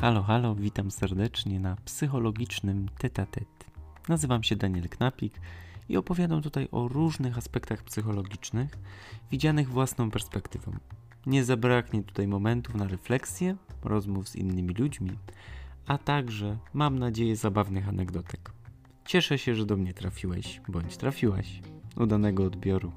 Halo, halo, witam serdecznie na psychologicznym tetatet. Nazywam się Daniel Knapik i opowiadam tutaj o różnych aspektach psychologicznych, widzianych własną perspektywą. Nie zabraknie tutaj momentów na refleksję, rozmów z innymi ludźmi, a także, mam nadzieję, zabawnych anegdotek. Cieszę się, że do mnie trafiłeś bądź trafiłaś. Udanego odbioru.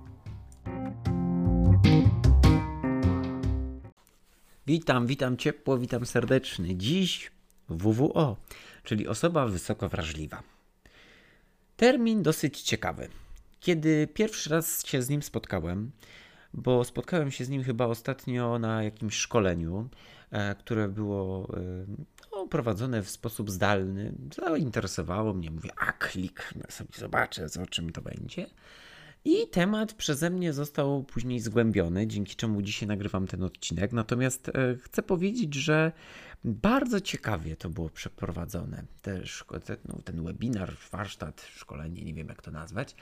Witam, witam ciepło, witam serdecznie. Dziś WWO, czyli osoba wysoko wrażliwa. Termin dosyć ciekawy. Kiedy pierwszy raz się z nim spotkałem, bo spotkałem się z nim chyba ostatnio na jakimś szkoleniu, e, które było e, no, prowadzone w sposób zdalny. Zainteresowało mnie, mówię, a kliknę sobie, zobaczę, o czym to będzie. I temat przeze mnie został później zgłębiony, dzięki czemu dzisiaj nagrywam ten odcinek. Natomiast e, chcę powiedzieć, że bardzo ciekawie to było przeprowadzone. No, ten webinar, warsztat, szkolenie, nie wiem jak to nazwać.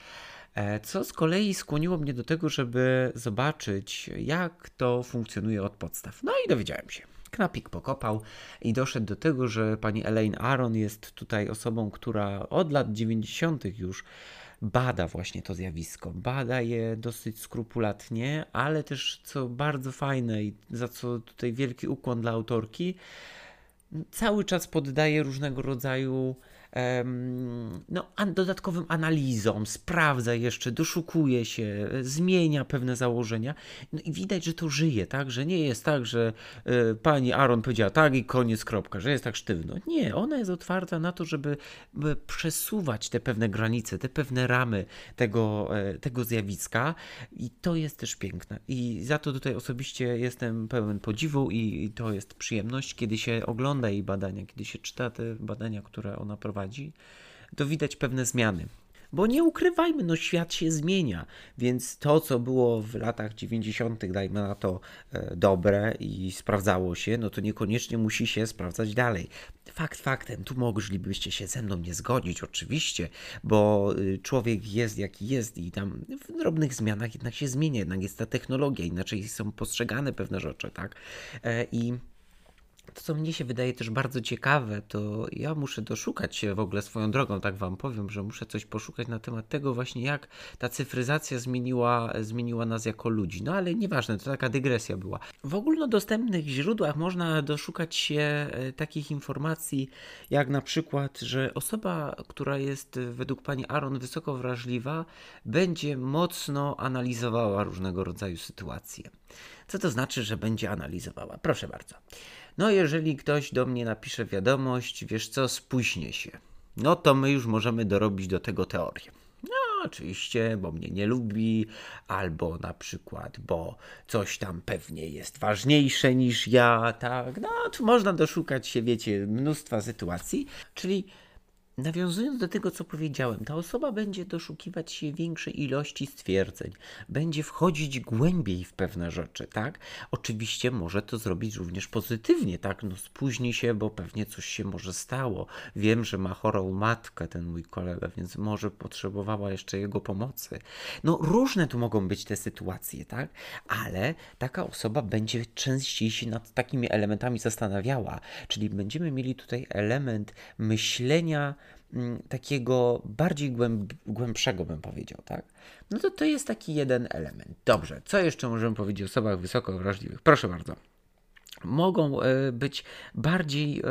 E, co z kolei skłoniło mnie do tego, żeby zobaczyć, jak to funkcjonuje od podstaw. No i dowiedziałem się. Knapik pokopał i doszedł do tego, że pani Elaine Aron jest tutaj osobą, która od lat 90. już bada właśnie to zjawisko. Bada je dosyć skrupulatnie, ale też co bardzo fajne i za co tutaj wielki ukłon dla autorki, cały czas poddaje różnego rodzaju no, dodatkowym analizom, sprawdza jeszcze, doszukuje się, zmienia pewne założenia. No i widać, że to żyje, tak? Że nie jest tak, że y, pani Aaron powiedziała tak i koniec, kropka, że jest tak sztywno. Nie, ona jest otwarta na to, żeby przesuwać te pewne granice, te pewne ramy tego, e, tego zjawiska i to jest też piękne. I za to tutaj osobiście jestem pełen podziwu i to jest przyjemność, kiedy się ogląda jej badania, kiedy się czyta te badania, które ona prowadzi prowadzi, to widać pewne zmiany. Bo nie ukrywajmy, no świat się zmienia, więc to, co było w latach 90., dajmy na to e, dobre i sprawdzało się, no to niekoniecznie musi się sprawdzać dalej. Fakt faktem, tu moglibyście się ze mną nie zgodzić, oczywiście, bo y, człowiek jest jaki jest i tam w drobnych zmianach jednak się zmienia, jednak jest ta technologia, inaczej są postrzegane pewne rzeczy, tak? E, I to, co mnie się wydaje też bardzo ciekawe, to ja muszę doszukać się w ogóle swoją drogą, tak Wam powiem, że muszę coś poszukać na temat tego właśnie, jak ta cyfryzacja zmieniła, zmieniła nas jako ludzi. No ale nieważne, to taka dygresja była. W ogólnodostępnych źródłach można doszukać się e, takich informacji, jak na przykład, że osoba, która jest według Pani Aaron wysoko wrażliwa, będzie mocno analizowała różnego rodzaju sytuacje. Co to znaczy, że będzie analizowała? Proszę bardzo. No, jeżeli ktoś do mnie napisze wiadomość, wiesz co, spóźnię się, no to my już możemy dorobić do tego teorię. No, oczywiście, bo mnie nie lubi, albo na przykład, bo coś tam pewnie jest ważniejsze niż ja, tak. No, tu można doszukać się, wiecie, mnóstwa sytuacji, czyli Nawiązując do tego, co powiedziałem, ta osoba będzie doszukiwać się większej ilości stwierdzeń, będzie wchodzić głębiej w pewne rzeczy, tak? Oczywiście może to zrobić również pozytywnie, tak? No spóźni się, bo pewnie coś się może stało. Wiem, że ma chorą matkę ten mój kolega, więc może potrzebowała jeszcze jego pomocy. No różne tu mogą być te sytuacje, tak? Ale taka osoba będzie częściej się nad takimi elementami zastanawiała, czyli będziemy mieli tutaj element myślenia, takiego bardziej głęb, głębszego, bym powiedział, tak? No to to jest taki jeden element. Dobrze, co jeszcze możemy powiedzieć o osobach wysoko wrażliwych? Proszę bardzo. Mogą e, być bardziej e,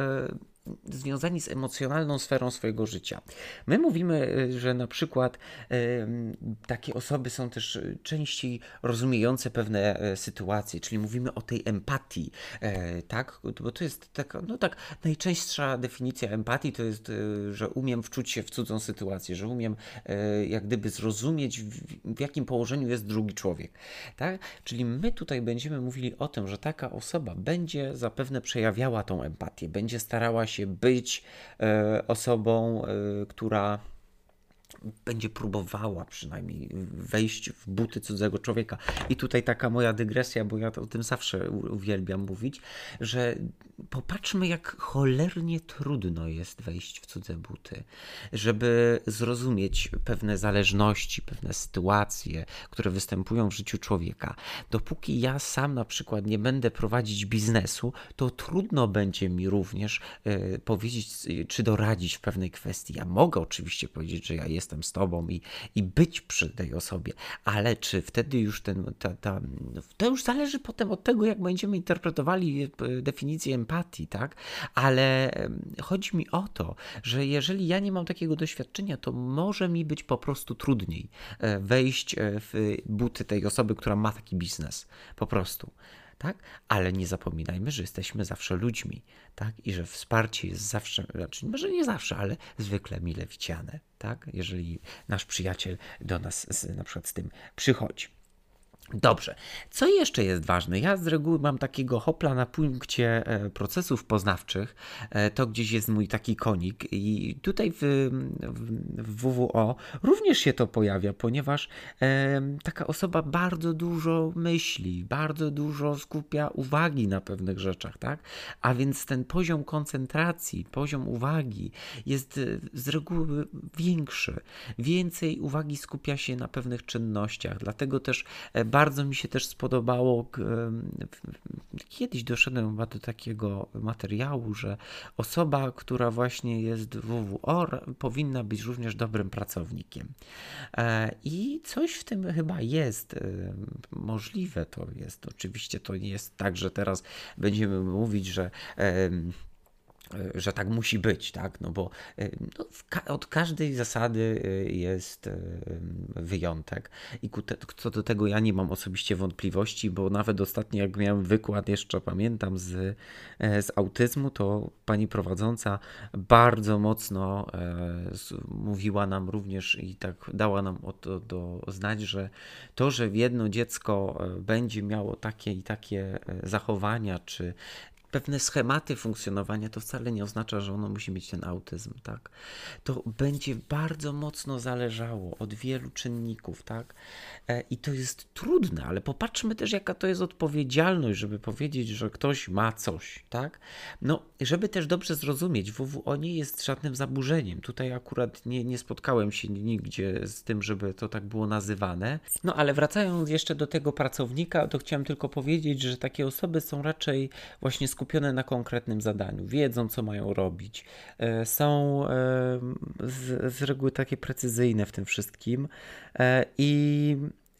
związani z emocjonalną sferą swojego życia. My mówimy, y, że na przykład takie osoby są też częściej rozumiejące pewne e, sytuacje, czyli mówimy o tej empatii, e, tak? Bo to jest taka, no tak, najczęstsza definicja empatii to jest, e, że umiem wczuć się w cudzą sytuację, że umiem jak gdyby zrozumieć, w jakim położeniu jest drugi człowiek, tak? Czyli my tutaj będziemy mówili o tym, że taka osoba będzie zapewne przejawiała tą empatię, będzie starała się być e, osobą, e, która będzie próbowała przynajmniej wejść w buty cudzego człowieka. I tutaj taka moja dygresja, bo ja o tym zawsze uwielbiam mówić, że popatrzmy, jak cholernie trudno jest wejść w cudze buty, żeby zrozumieć pewne zależności, pewne sytuacje, które występują w życiu człowieka. Dopóki ja sam na przykład nie będę prowadzić biznesu, to trudno będzie mi również y, powiedzieć, czy doradzić w pewnej kwestii. Ja mogę oczywiście powiedzieć, że ja jestem z tobą i, i być przy tej osobie, ale czy wtedy już ten, ta, ta, to już zależy potem od tego, jak będziemy interpretowali e, definicję empatii, tak? Ale chodzi mi o to, że jeżeli ja nie mam takiego doświadczenia, to może mi być po prostu trudniej e, wejść e, w buty tej osoby, która ma taki biznes. Po prostu tak? Ale nie zapominajmy, że jesteśmy zawsze ludźmi, tak? I że wsparcie jest zawsze, znaczy może nie zawsze, ale zwykle mile widziane, tak? Jeżeli nasz przyjaciel do nas z, na przykład z tym przychodzi. Dobrze. Co jeszcze jest ważne? Ja z reguły mam takiego hopla na punkcie e, procesów poznawczych. E, to gdzieś jest mój taki konik i tutaj w, w WWO również się to pojawia, ponieważ e, taka osoba bardzo dużo myśli, bardzo dużo skupia uwagi na pewnych rzeczach, tak? A więc ten poziom koncentracji, poziom uwagi jest z reguły większy. Więcej uwagi skupia się na pewnych czynnościach, dlatego też bardzo bardzo mi się też spodobało, kiedyś doszedłem chyba do takiego materiału, że osoba, która właśnie jest WWO, powinna być również dobrym pracownikiem. E, I coś w tym chyba jest możliwe. To jest oczywiście to nie jest tak, że teraz będziemy mówić, że że tak musi być, tak? No bo e, no, ka od każdej zasady e, jest wyjątek i co do tego ja nie mam osobiście wątpliwości, bo nawet ostatnio jak miałem wykład, jeszcze pamiętam z, z autyzmu, to pani prowadząca bardzo mocno mówiła nam również i tak dała nam o to do znać, że to, że jedno dziecko będzie miało takie i takie zachowania, czy pewne schematy funkcjonowania, to wcale nie oznacza, że ono musi mieć ten autyzm, tak? To będzie bardzo mocno zależało od wielu czynników, tak? E, I to jest trudne, ale popatrzmy też, jaka to jest odpowiedzialność, żeby powiedzieć, że ktoś ma coś, tak? No, żeby też dobrze zrozumieć, WWO nie jest żadnym zaburzeniem. Tutaj akurat nie, nie spotkałem się nigdzie z tym, żeby to tak było nazywane. No, ale wracając jeszcze do tego pracownika, to chciałem tylko powiedzieć, że takie osoby są raczej właśnie skupione na konkretnym zadaniu, wiedzą, co mają robić, e, są e, z, z reguły takie precyzyjne w tym wszystkim. I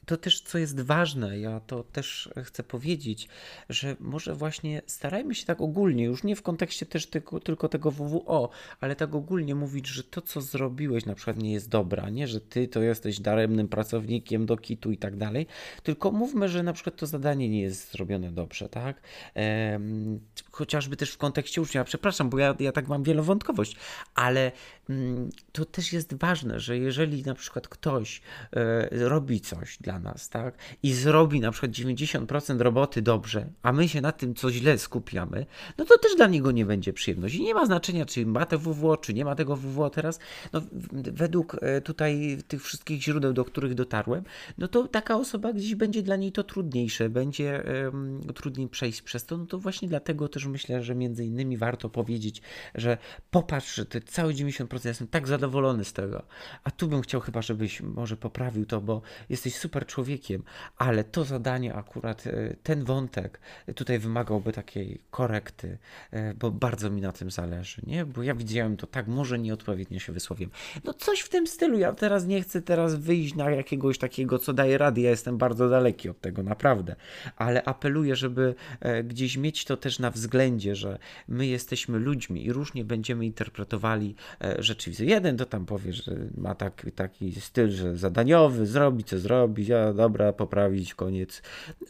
to też, co jest ważne, ja to też chcę powiedzieć, że może właśnie starajmy się tak ogólnie, już nie w kontekście też tylko, tylko tego WWO, ale tak ogólnie mówić, że to, co zrobiłeś na przykład nie jest dobra, nie, że ty to jesteś daremnym pracownikiem do kitu i tak dalej, tylko mówmy, że na przykład to zadanie nie jest zrobione dobrze, tak? Ehm, chociażby też w kontekście ucznia, przepraszam, bo ja, ja tak mam wielowątkowość, ale mm, to też jest ważne, że jeżeli na przykład ktoś e, robi coś dla nas, tak? I zrobi na przykład 90% roboty dobrze, a my się na tym co źle skupiamy, no to też dla niego nie będzie przyjemność. I nie ma znaczenia, czy ma te WWO, czy nie ma tego WWO teraz. No, według e, tutaj tych wszystkich źródeł, do których dotarłem, no to taka osoba gdzieś będzie dla niej to trudniejsze, będzie um, trudniej przejść przez to. No to właśnie dlatego też myślę, że między innymi warto powiedzieć, że popatrz, że ty całe 90% jestem tak zadowolony z tego, a tu bym chciał chyba, żebyś może poprawił to, bo jesteś super człowiekiem, ale to zadanie akurat, e, ten wątek tutaj wymagałby takiej korekty, e, bo bardzo mi na tym zależy, nie? Bo ja widziałem to tak, może nieodpowiednio się wysłowiłem. No coś w tym stylu, ja teraz nie chcę teraz wyjść na jakiegoś takiego, co daje rady, ja jestem bardzo daleki od tego, naprawdę, ale apeluję, żeby e, gdzieś mieć to też na względzie, że my jesteśmy ludźmi i różnie będziemy interpretowali rzeczywistość. Jeden to tam powie, że ma tak, taki styl, że zadaniowy, zrobi co zrobi, ja dobra, poprawić, koniec.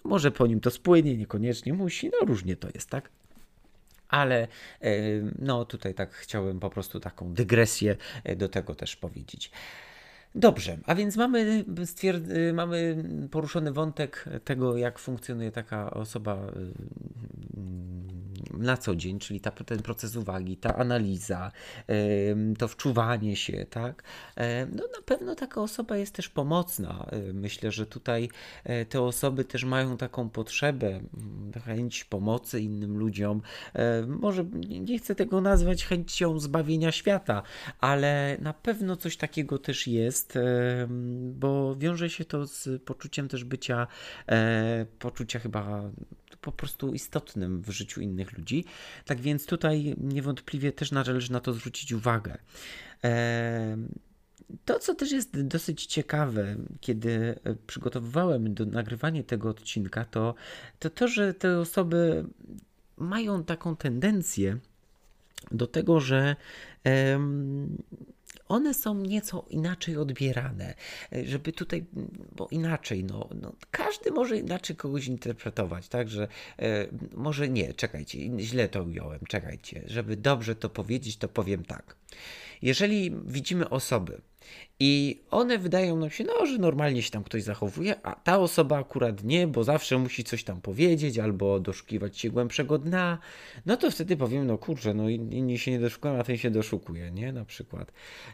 Może po nim to spłynie, niekoniecznie musi, no różnie to jest, tak? Ale e, no tutaj tak chciałem po prostu taką dygresję e, do tego też powiedzieć. Dobrze, a więc mamy, y, mamy poruszony wątek tego, jak funkcjonuje taka osoba, y, na co dzień, czyli ta, ten proces uwagi, ta analiza, to wczuwanie się, tak? No na pewno taka osoba jest też pomocna. Myślę, że tutaj te osoby też mają taką potrzebę, chęć pomocy innym ludziom. Może nie chcę tego nazwać chęcią zbawienia świata, ale na pewno coś takiego też jest, bo wiąże się to z poczuciem też bycia, e, poczucia chyba po prostu istotnym w życiu innych ludzi. Tak więc tutaj niewątpliwie też należy na to zwrócić uwagę. E, to, co też jest dosyć ciekawe, kiedy przygotowywałem do nagrywania tego odcinka, to, to to, że te osoby mają taką tendencję do tego, że one są nieco inaczej odbierane, żeby tutaj, bo inaczej, no, no każdy może inaczej kogoś interpretować, tak, że e, może nie, czekajcie, źle to ująłem, czekajcie, żeby dobrze to powiedzieć, to powiem tak. Jeżeli widzimy osoby, i one wydają nam się, no, że normalnie się tam ktoś zachowuje, a ta osoba akurat nie, bo zawsze musi coś tam powiedzieć albo doszukiwać się głębszego dna. No to wtedy powiem, no kurczę, no inni się nie doszukują, a ten się doszukuje, nie? Na przykład.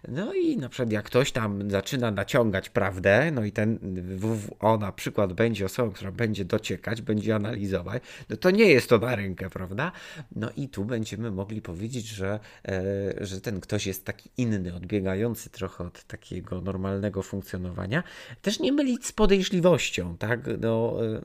No i na przykład jak ktoś tam zaczyna naciągać prawdę, no i ten WWO na przykład będzie osobą, która będzie dociekać, będzie analizować, no to nie jest to na rękę, prawda? No i tu będziemy mogli powiedzieć, że, e, że ten ktoś jest taki inny, odbiegający trochę od takiego normalnego funkcjonowania, też nie mylić z podejrzliwością, tak? No, e,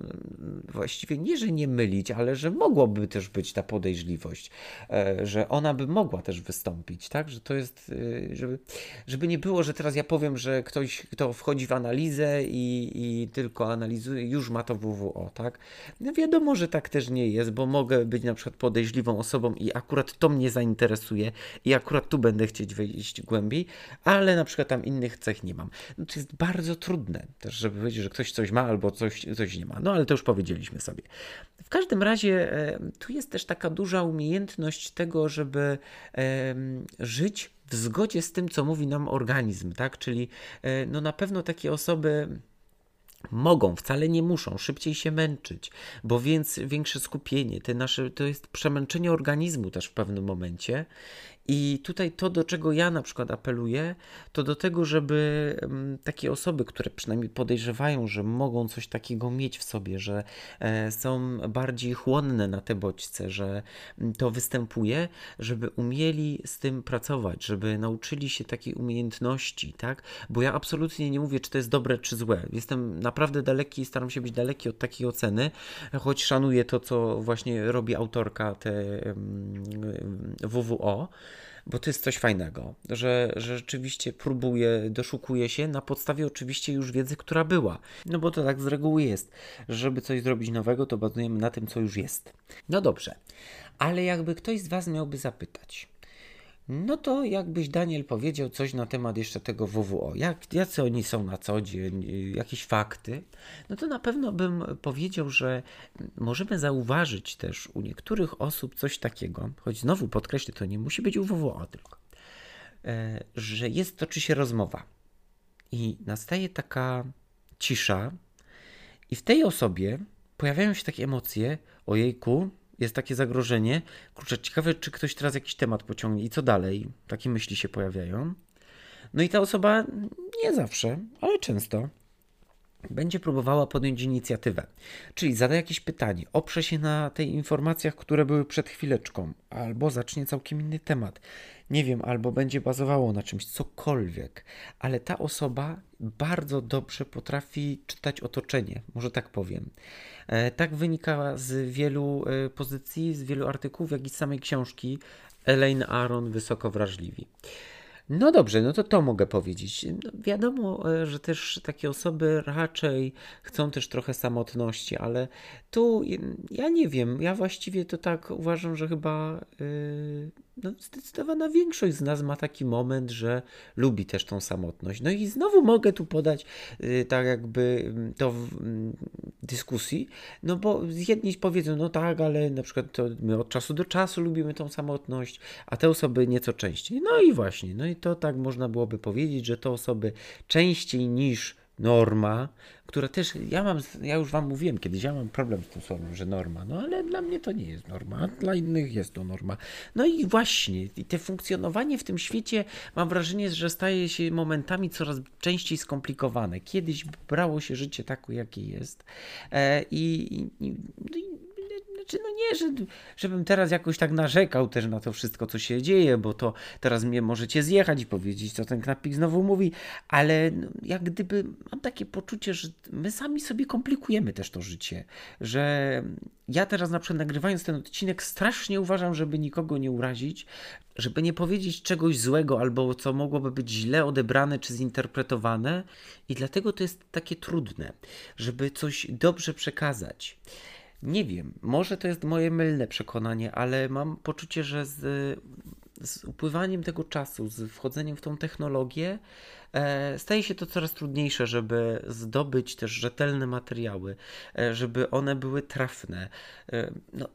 właściwie nie, że nie mylić, ale że mogłoby też być ta podejrzliwość, e, że ona by mogła też wystąpić, tak? Że to jest, e, żeby, żeby nie było, że teraz ja powiem, że ktoś, kto wchodzi w analizę i, i tylko analizuje, już ma to WWO, tak? No wiadomo, że tak też nie jest, bo mogę być na przykład podejrzliwą osobą i akurat to mnie zainteresuje i akurat tu będę chcieć wejść głębiej, ale na przykład tam innych cech nie mam. No to jest bardzo trudne też, żeby powiedzieć, że ktoś coś ma albo coś, coś nie ma. No ale to już powiedzieliśmy sobie. W każdym razie tu jest też taka duża umiejętność tego, żeby żyć w zgodzie z tym, co mówi nam organizm, tak? Czyli e, no na pewno takie osoby mogą, wcale nie muszą szybciej się męczyć, bo więc większe skupienie, te nasze, to jest przemęczenie organizmu też w pewnym momencie i tutaj to, do czego ja na przykład apeluję, to do tego, żeby mm, takie osoby, które przynajmniej podejrzewają, że mogą coś takiego mieć w sobie, że e, są bardziej chłonne na te bodźce, że mm, to występuje, żeby umieli z tym pracować, żeby nauczyli się takiej umiejętności, tak? Bo ja absolutnie nie mówię, czy to jest dobre, czy złe. Jestem naprawdę daleki, staram się być daleki od takiej oceny, choć szanuję to, co właśnie robi autorka te mm, WWO bo to jest coś fajnego, że, że rzeczywiście próbuje, doszukuje się na podstawie oczywiście już wiedzy, która była. No bo to tak z reguły jest, żeby coś zrobić nowego, to bazujemy na tym, co już jest. No dobrze, ale jakby ktoś z Was miałby zapytać, no to jakbyś Daniel powiedział coś na temat jeszcze tego WWO, jak, jacy oni są na co dzień, jakieś fakty, no to na pewno bym powiedział, że możemy zauważyć też u niektórych osób coś takiego, choć znowu podkreślę, to nie musi być u WWO tylko, e, że jest, toczy się rozmowa i nastaje taka cisza i w tej osobie pojawiają się takie emocje, ojejku, jest takie zagrożenie. Kurczę, ciekawe, czy ktoś teraz jakiś temat pociągnie i co dalej? Takie myśli się pojawiają. No i ta osoba nie zawsze, ale często będzie próbowała podjąć inicjatywę. Czyli zada jakieś pytanie, oprze się na tej informacjach, które były przed chwileczką, albo zacznie całkiem inny temat. Nie wiem, albo będzie bazowało na czymś, cokolwiek, ale ta osoba bardzo dobrze potrafi czytać otoczenie, może tak powiem. E, tak wynika z wielu e, pozycji, z wielu artykułów, jak i z samej książki Elaine Aron Wysoko Wrażliwi. No dobrze, no to to mogę powiedzieć. No wiadomo, e, że też takie osoby raczej chcą też trochę samotności, ale tu ja nie wiem, ja właściwie to tak uważam, że chyba yy, no, zdecydowana większość z nas ma taki moment, że lubi też tą samotność. No i znowu mogę tu podać yy, tak jakby mm, to w yy, dyskusji, no bo jedni powiedzą, no tak, ale na przykład to my od czasu do czasu lubimy tą samotność, a te osoby nieco częściej. No i właśnie, no i to tak można byłoby powiedzieć, że te osoby częściej niż norma, która też, ja mam, ja już wam mówiłem kiedyś, ja mam problem z tym słowem, że norma, no ale dla mnie to nie jest norma, dla innych jest to norma. No i właśnie, i te funkcjonowanie w tym świecie, mam wrażenie, że staje się momentami coraz częściej skomplikowane. Kiedyś brało się życie takie, jakie jest e, i, i, i, znaczy, no nie, że, żebym teraz jakoś tak narzekał też na to wszystko, co się dzieje, bo to teraz mnie możecie zjechać i powiedzieć, co ten knapik znowu mówi, ale no, jak gdyby mam takie poczucie, że my sami sobie komplikujemy też to życie, że ja teraz na przykład nagrywając ten odcinek strasznie uważam, żeby nikogo nie urazić, żeby nie powiedzieć czegoś złego albo co mogłoby być źle odebrane czy zinterpretowane i dlatego to jest takie trudne, żeby coś dobrze przekazać. Nie wiem, może to jest moje mylne przekonanie, ale mam poczucie, że z, z upływaniem tego czasu, z wchodzeniem w tą technologię, e, staje się to coraz trudniejsze, żeby zdobyć też rzetelne materiały, e, żeby one były trafne. E, no,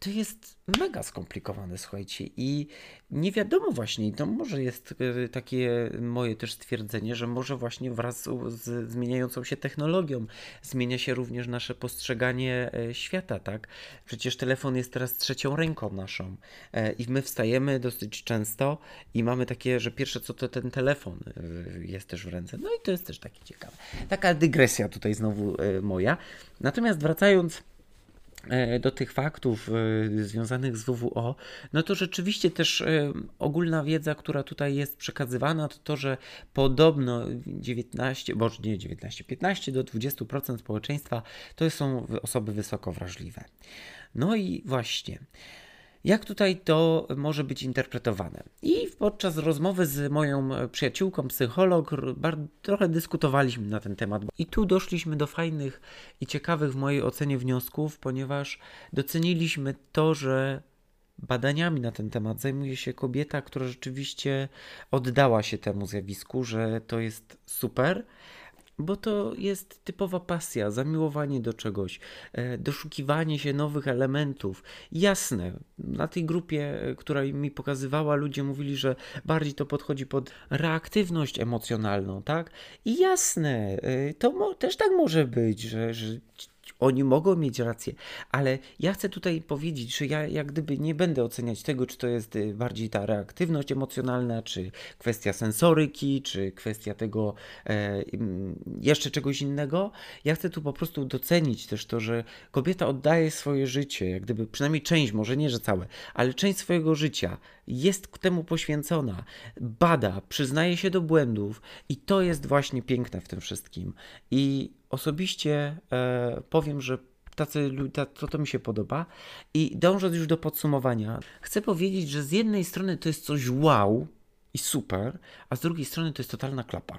to jest mega skomplikowane, słuchajcie, i nie wiadomo właśnie, to może jest e, takie moje też stwierdzenie, że może właśnie wraz z zmieniającą się technologią zmienia się również nasze postrzeganie e, świata, tak? Przecież telefon jest teraz trzecią ręką naszą e, i my wstajemy dosyć często i mamy takie, że pierwsze co to ten telefon jest też w ręce. No i to jest też takie ciekawe. Taka dygresja tutaj znowu moja. Natomiast wracając do tych faktów e, związanych z WWO, no to rzeczywiście też e, ogólna wiedza, która tutaj jest przekazywana, to to, że podobno 19, bo nie 19, 15 do 20% społeczeństwa to są osoby wysoko wrażliwe. No i właśnie. Jak tutaj to może być interpretowane? I podczas rozmowy z moją przyjaciółką, psycholog, trochę dyskutowaliśmy na ten temat. I tu doszliśmy do fajnych i ciekawych w mojej ocenie wniosków, ponieważ doceniliśmy to, że badaniami na ten temat zajmuje się kobieta, która rzeczywiście oddała się temu zjawisku, że to jest super bo to jest typowa pasja, zamiłowanie do czegoś, e, doszukiwanie się nowych elementów. Jasne, na tej grupie, e, która mi pokazywała, ludzie mówili, że bardziej to podchodzi pod reaktywność emocjonalną, tak? I jasne, e, to też tak może być, że, że oni mogą mieć rację, ale ja chcę tutaj powiedzieć, że ja jak gdyby nie będę oceniać tego, czy to jest y, bardziej ta reaktywność emocjonalna, czy kwestia sensoryki, czy kwestia tego e, jeszcze czegoś innego. Ja chcę tu po prostu docenić też to, że kobieta oddaje swoje życie, jak gdyby przynajmniej część, może nie, że całe, ale część swojego życia jest temu poświęcona, bada, przyznaje się do błędów i to jest właśnie piękne w tym wszystkim. I osobiście e, powiem, że tacy, to, to mi się podoba. I dążąc już do podsumowania, chcę powiedzieć, że z jednej strony to jest coś wow i super, a z drugiej strony to jest totalna klapa.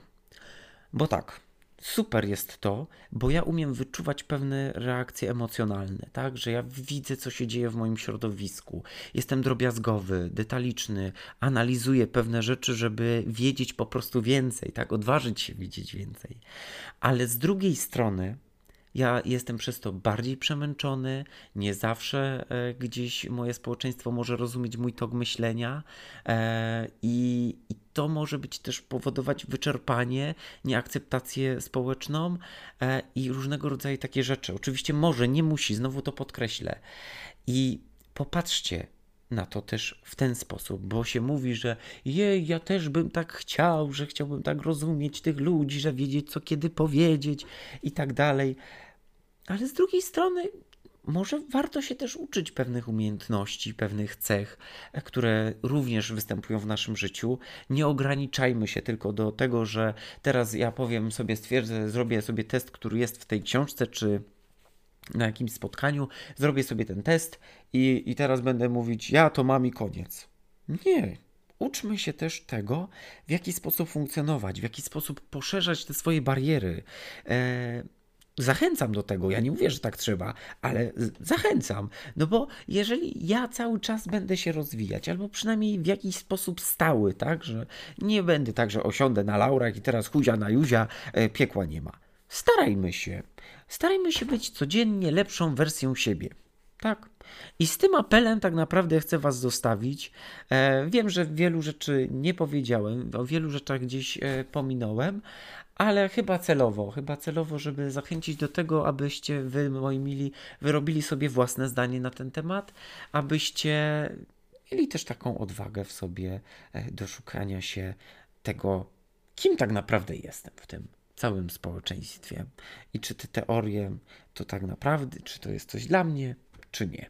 Bo tak, super jest to, bo ja umiem wyczuwać pewne reakcje emocjonalne, tak, że ja widzę, co się dzieje w moim środowisku. Jestem drobiazgowy, detaliczny, analizuję pewne rzeczy, żeby wiedzieć po prostu więcej, tak, odważyć się widzieć więcej. Ale z drugiej strony, ja jestem przez to bardziej przemęczony, nie zawsze e, gdzieś moje społeczeństwo może rozumieć mój tok myślenia e, i, i to może być też powodować wyczerpanie, nieakceptację społeczną e, i różnego rodzaju takie rzeczy. Oczywiście może, nie musi, znowu to podkreślę. I popatrzcie, na to też w ten sposób, bo się mówi, że jej, ja też bym tak chciał, że chciałbym tak rozumieć tych ludzi, że wiedzieć, co kiedy powiedzieć i tak dalej. Ale z drugiej strony, może warto się też uczyć pewnych umiejętności, pewnych cech, które również występują w naszym życiu. Nie ograniczajmy się tylko do tego, że teraz ja powiem sobie, stwierdzę, zrobię sobie test, który jest w tej książce, czy na jakimś spotkaniu, zrobię sobie ten test i, i teraz będę mówić, ja to mam i koniec. Nie. Uczmy się też tego, w jaki sposób funkcjonować, w jaki sposób poszerzać te swoje bariery. E, zachęcam do tego. Ja nie mówię, że tak trzeba, ale zachęcam. No bo jeżeli ja cały czas będę się rozwijać, albo przynajmniej w jakiś sposób stały, tak, że nie będę tak, że osiądę na laurach i teraz chuzia na juzia, e, piekła nie ma. Starajmy się. Starajmy się być codziennie lepszą wersją siebie. Tak. I z tym apelem tak naprawdę chcę Was zostawić. E, wiem, że wielu rzeczy nie powiedziałem, o wielu rzeczach gdzieś e, pominąłem, ale chyba celowo, chyba celowo, żeby zachęcić do tego, abyście Wy, moi mili, wyrobili sobie własne zdanie na ten temat, abyście mieli też taką odwagę w sobie e, do szukania się tego, kim tak naprawdę jestem w tym całym społeczeństwie i czy te teorie to tak naprawdę, czy to jest coś dla mnie, czy nie.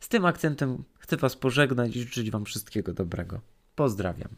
Z tym akcentem chcę Was pożegnać i życzyć Wam wszystkiego dobrego. Pozdrawiam.